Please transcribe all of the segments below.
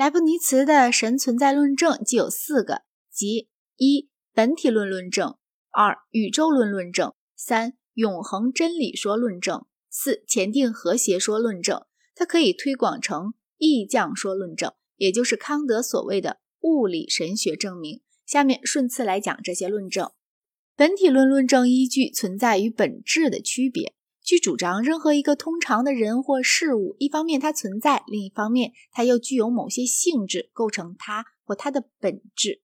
莱布尼茨的神存在论证既有四个，即一本体论论证，二宇宙论论证，三永恒真理说论证，四前定和谐说论证。它可以推广成意降说论证，也就是康德所谓的物理神学证明。下面顺次来讲这些论证。本体论论证依据存在与本质的区别，据主张，任何一个通常的人或事物，一方面它存在，另一方面它又具有某些性质，构成它或它的本质。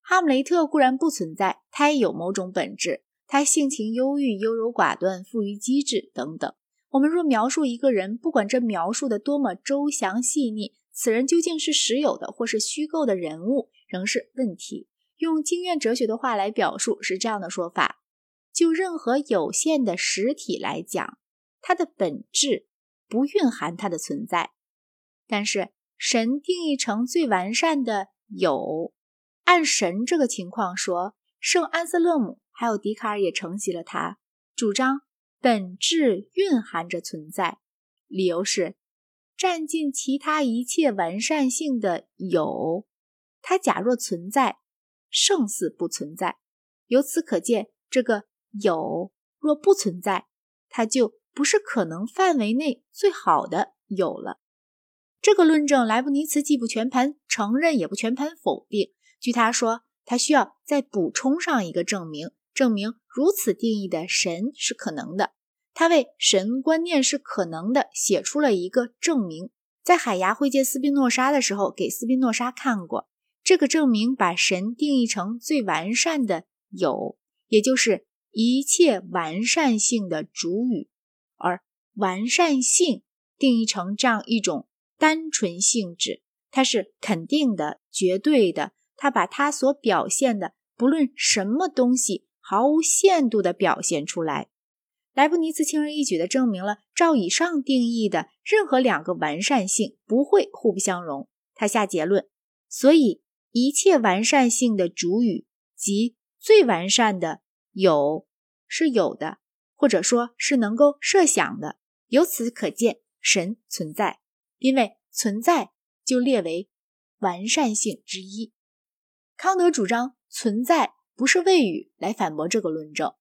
哈姆雷特固然不存在，他也有某种本质，他性情忧郁、优柔寡断、富于机智等等。我们若描述一个人，不管这描述的多么周详细腻，此人究竟是实有的或是虚构的人物，仍是问题。用经验哲学的话来表述是这样的说法：就任何有限的实体来讲，它的本质不蕴含它的存在。但是神定义成最完善的有，按神这个情况说，圣安瑟勒姆还有笛卡尔也承袭了他主张，本质蕴含着存在。理由是占尽其他一切完善性的有，它假若存在。胜似不存在，由此可见，这个有若不存在，它就不是可能范围内最好的有了。这个论证，莱布尼茨既不全盘承认，也不全盘否定。据他说，他需要再补充上一个证明，证明如此定义的神是可能的。他为神观念是可能的写出了一个证明，在海牙会见斯宾诺莎的时候，给斯宾诺莎看过。这个证明把神定义成最完善的有，也就是一切完善性的主语，而完善性定义成这样一种单纯性质，它是肯定的、绝对的。它把它所表现的不论什么东西毫无限度地表现出来。莱布尼茨轻而易举地证明了，照以上定义的任何两个完善性不会互不相容。他下结论，所以。一切完善性的主语及最完善的有是有的，或者说是能够设想的。由此可见，神存在，因为存在就列为完善性之一。康德主张存在不是谓语来反驳这个论证。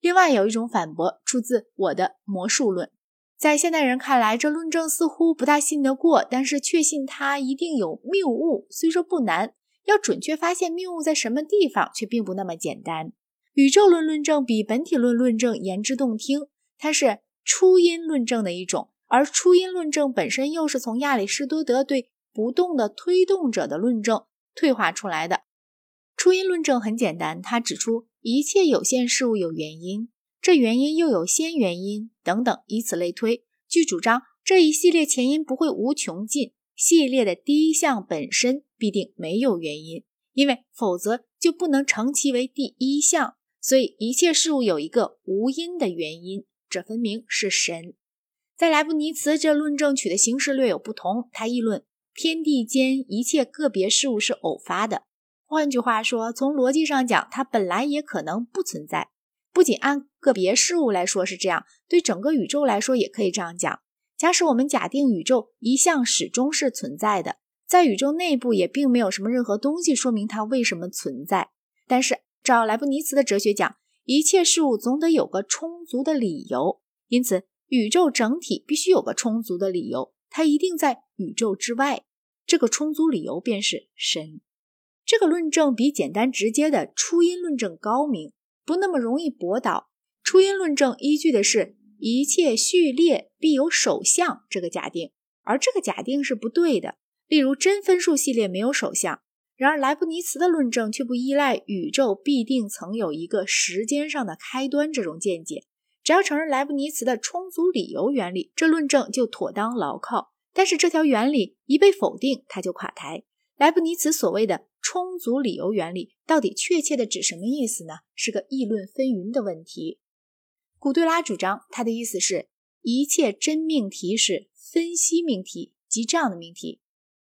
另外有一种反驳出自我的魔术论，在现代人看来，这论证似乎不大信得过，但是确信它一定有谬误，虽说不难。要准确发现谬误在什么地方，却并不那么简单。宇宙论论证比本体论论证言之动听，它是初因论证的一种，而初因论证本身又是从亚里士多德对不动的推动者的论证退化出来的。初因论证很简单，它指出一切有限事物有原因，这原因又有先原因等等，以此类推。据主张，这一系列前因不会无穷尽。系列的第一项本身必定没有原因，因为否则就不能称其为第一项。所以一切事物有一个无因的原因，这分明是神。在莱布尼茨这论证取的形式略有不同，他议论天地间一切个别事物是偶发的。换句话说，从逻辑上讲，它本来也可能不存在。不仅按个别事物来说是这样，对整个宇宙来说也可以这样讲。假使我们假定宇宙一向始终是存在的，在宇宙内部也并没有什么任何东西说明它为什么存在。但是照莱布尼茨的哲学讲，一切事物总得有个充足的理由，因此宇宙整体必须有个充足的理由，它一定在宇宙之外。这个充足理由便是神。这个论证比简单直接的初因论证高明，不那么容易驳倒。初因论证依据的是。一切序列必有首相这个假定，而这个假定是不对的。例如，真分数系列没有首相。然而，莱布尼茨的论证却不依赖宇宙必定曾有一个时间上的开端这种见解。只要承认莱布尼茨的充足理由原理，这论证就妥当牢靠。但是，这条原理一被否定，它就垮台。莱布尼茨所谓的充足理由原理，到底确切的指什么意思呢？是个议论纷纭的问题。古对拉主张，他的意思是，一切真命题是分析命题，即这样的命题，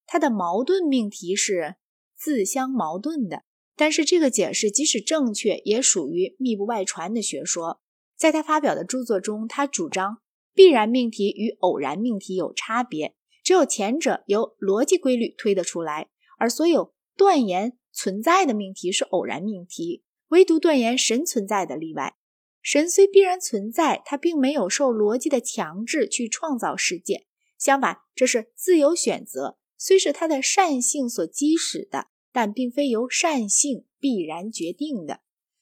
它的矛盾命题是自相矛盾的。但是这个解释即使正确，也属于密不外传的学说。在他发表的著作中，他主张必然命题与偶然命题有差别，只有前者由逻辑规律推得出来，而所有断言存在的命题是偶然命题，唯独断言神存在的例外。神虽必然存在，它并没有受逻辑的强制去创造世界，相反，这是自由选择，虽是它的善性所激使的，但并非由善性必然决定的。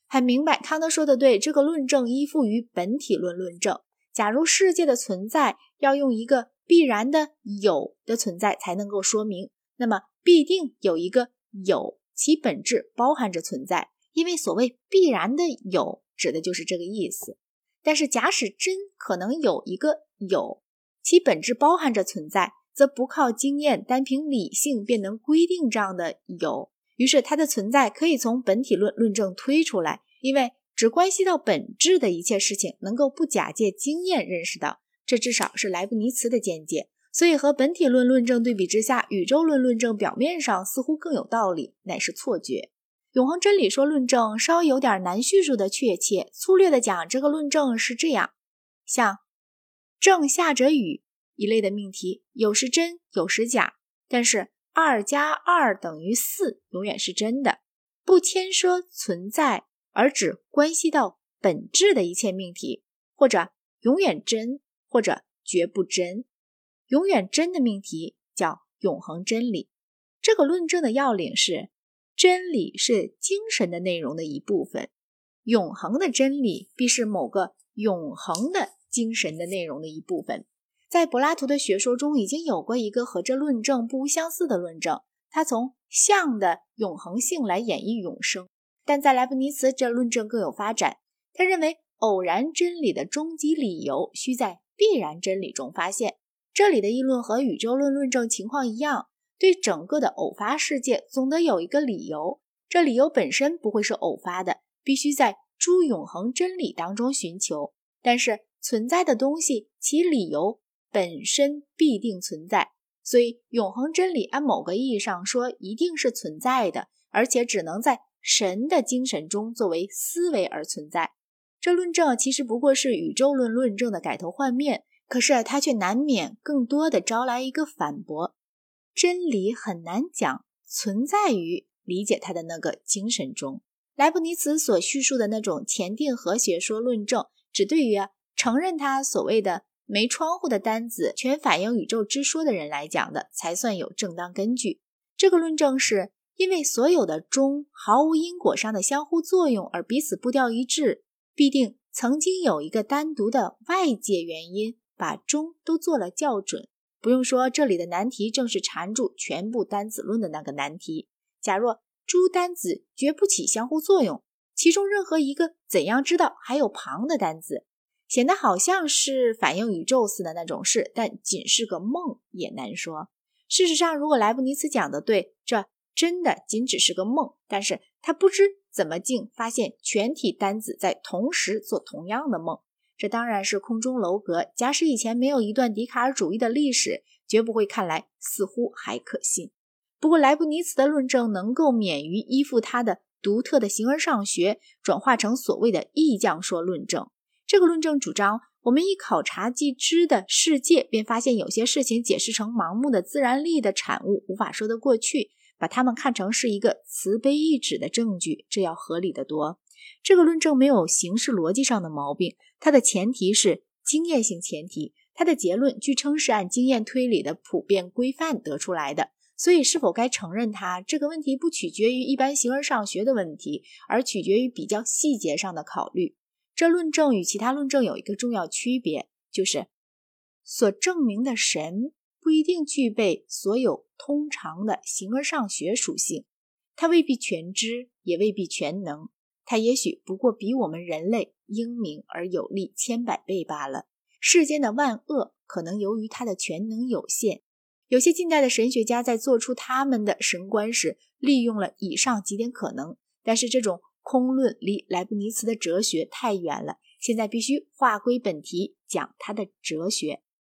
很明白，康德说的对，这个论证依附于本体论论证。假如世界的存在要用一个必然的有的存在才能够说明，那么必定有一个有，其本质包含着存在。因为所谓必然的有，指的就是这个意思。但是假使真可能有一个有，其本质包含着存在，则不靠经验，单凭理性便能规定这样的有。于是它的存在可以从本体论论证推出来，因为只关系到本质的一切事情，能够不假借经验认识到，这至少是莱布尼茨的见解。所以和本体论论证对比之下，宇宙论论证表面上似乎更有道理，乃是错觉。永恒真理说论证稍有点难叙述的确切，粗略的讲，这个论证是这样：像正下着雨一类的命题，有时真，有时假，但是。二加二等于四，永远是真的，不牵涉存在，而只关系到本质的一切命题，或者永远真，或者绝不真。永远真的命题叫永恒真理。这个论证的要领是：真理是精神的内容的一部分，永恒的真理必是某个永恒的精神的内容的一部分。在柏拉图的学说中，已经有过一个和这论证不无相似的论证。他从象的永恒性来演绎永生，但在莱布尼茨这论证更有发展。他认为偶然真理的终极理由需在必然真理中发现。这里的议论和宇宙论论证情况一样，对整个的偶发世界总得有一个理由，这理由本身不会是偶发的，必须在诸永恒真理当中寻求。但是存在的东西，其理由。本身必定存在，所以永恒真理按某个意义上说一定是存在的，而且只能在神的精神中作为思维而存在。这论证其实不过是宇宙论论证的改头换面，可是它却难免更多的招来一个反驳：真理很难讲存在于理解它的那个精神中。莱布尼茨所叙述的那种前定和学说论证，只对于承认他所谓的。没窗户的单子全反映宇宙之说的人来讲的，才算有正当根据。这个论证是因为所有的中毫无因果上的相互作用而彼此步调一致，必定曾经有一个单独的外界原因把钟都做了校准。不用说，这里的难题正是缠住全部单子论的那个难题。假若诸单子绝不起相互作用，其中任何一个怎样知道还有旁的单子？显得好像是反映宇宙似的那种事，但仅是个梦也难说。事实上，如果莱布尼茨讲的对，这真的仅只是个梦。但是他不知怎么竟发现全体单子在同时做同样的梦，这当然是空中楼阁。假使以前没有一段笛卡尔主义的历史，绝不会看来似乎还可信。不过莱布尼茨的论证能够免于依附他的独特的形而上学，转化成所谓的意象说论证。这个论证主张，我们一考察既知的世界，便发现有些事情解释成盲目的自然力的产物，无法说得过去，把它们看成是一个慈悲意志的证据，这要合理的多。这个论证没有形式逻辑上的毛病，它的前提是经验性前提，它的结论据称是按经验推理的普遍规范得出来的，所以是否该承认它这个问题，不取决于一般形而上学的问题，而取决于比较细节上的考虑。这论证与其他论证有一个重要区别，就是所证明的神不一定具备所有通常的形而上学属性，他未必全知，也未必全能，他也许不过比我们人类英明而有力千百倍罢了。世间的万恶可能由于他的全能有限。有些近代的神学家在做出他们的神观时，利用了以上几点可能，但是这种。空论离莱布尼茨的哲学太远了，现在必须划归本题，讲他的哲学。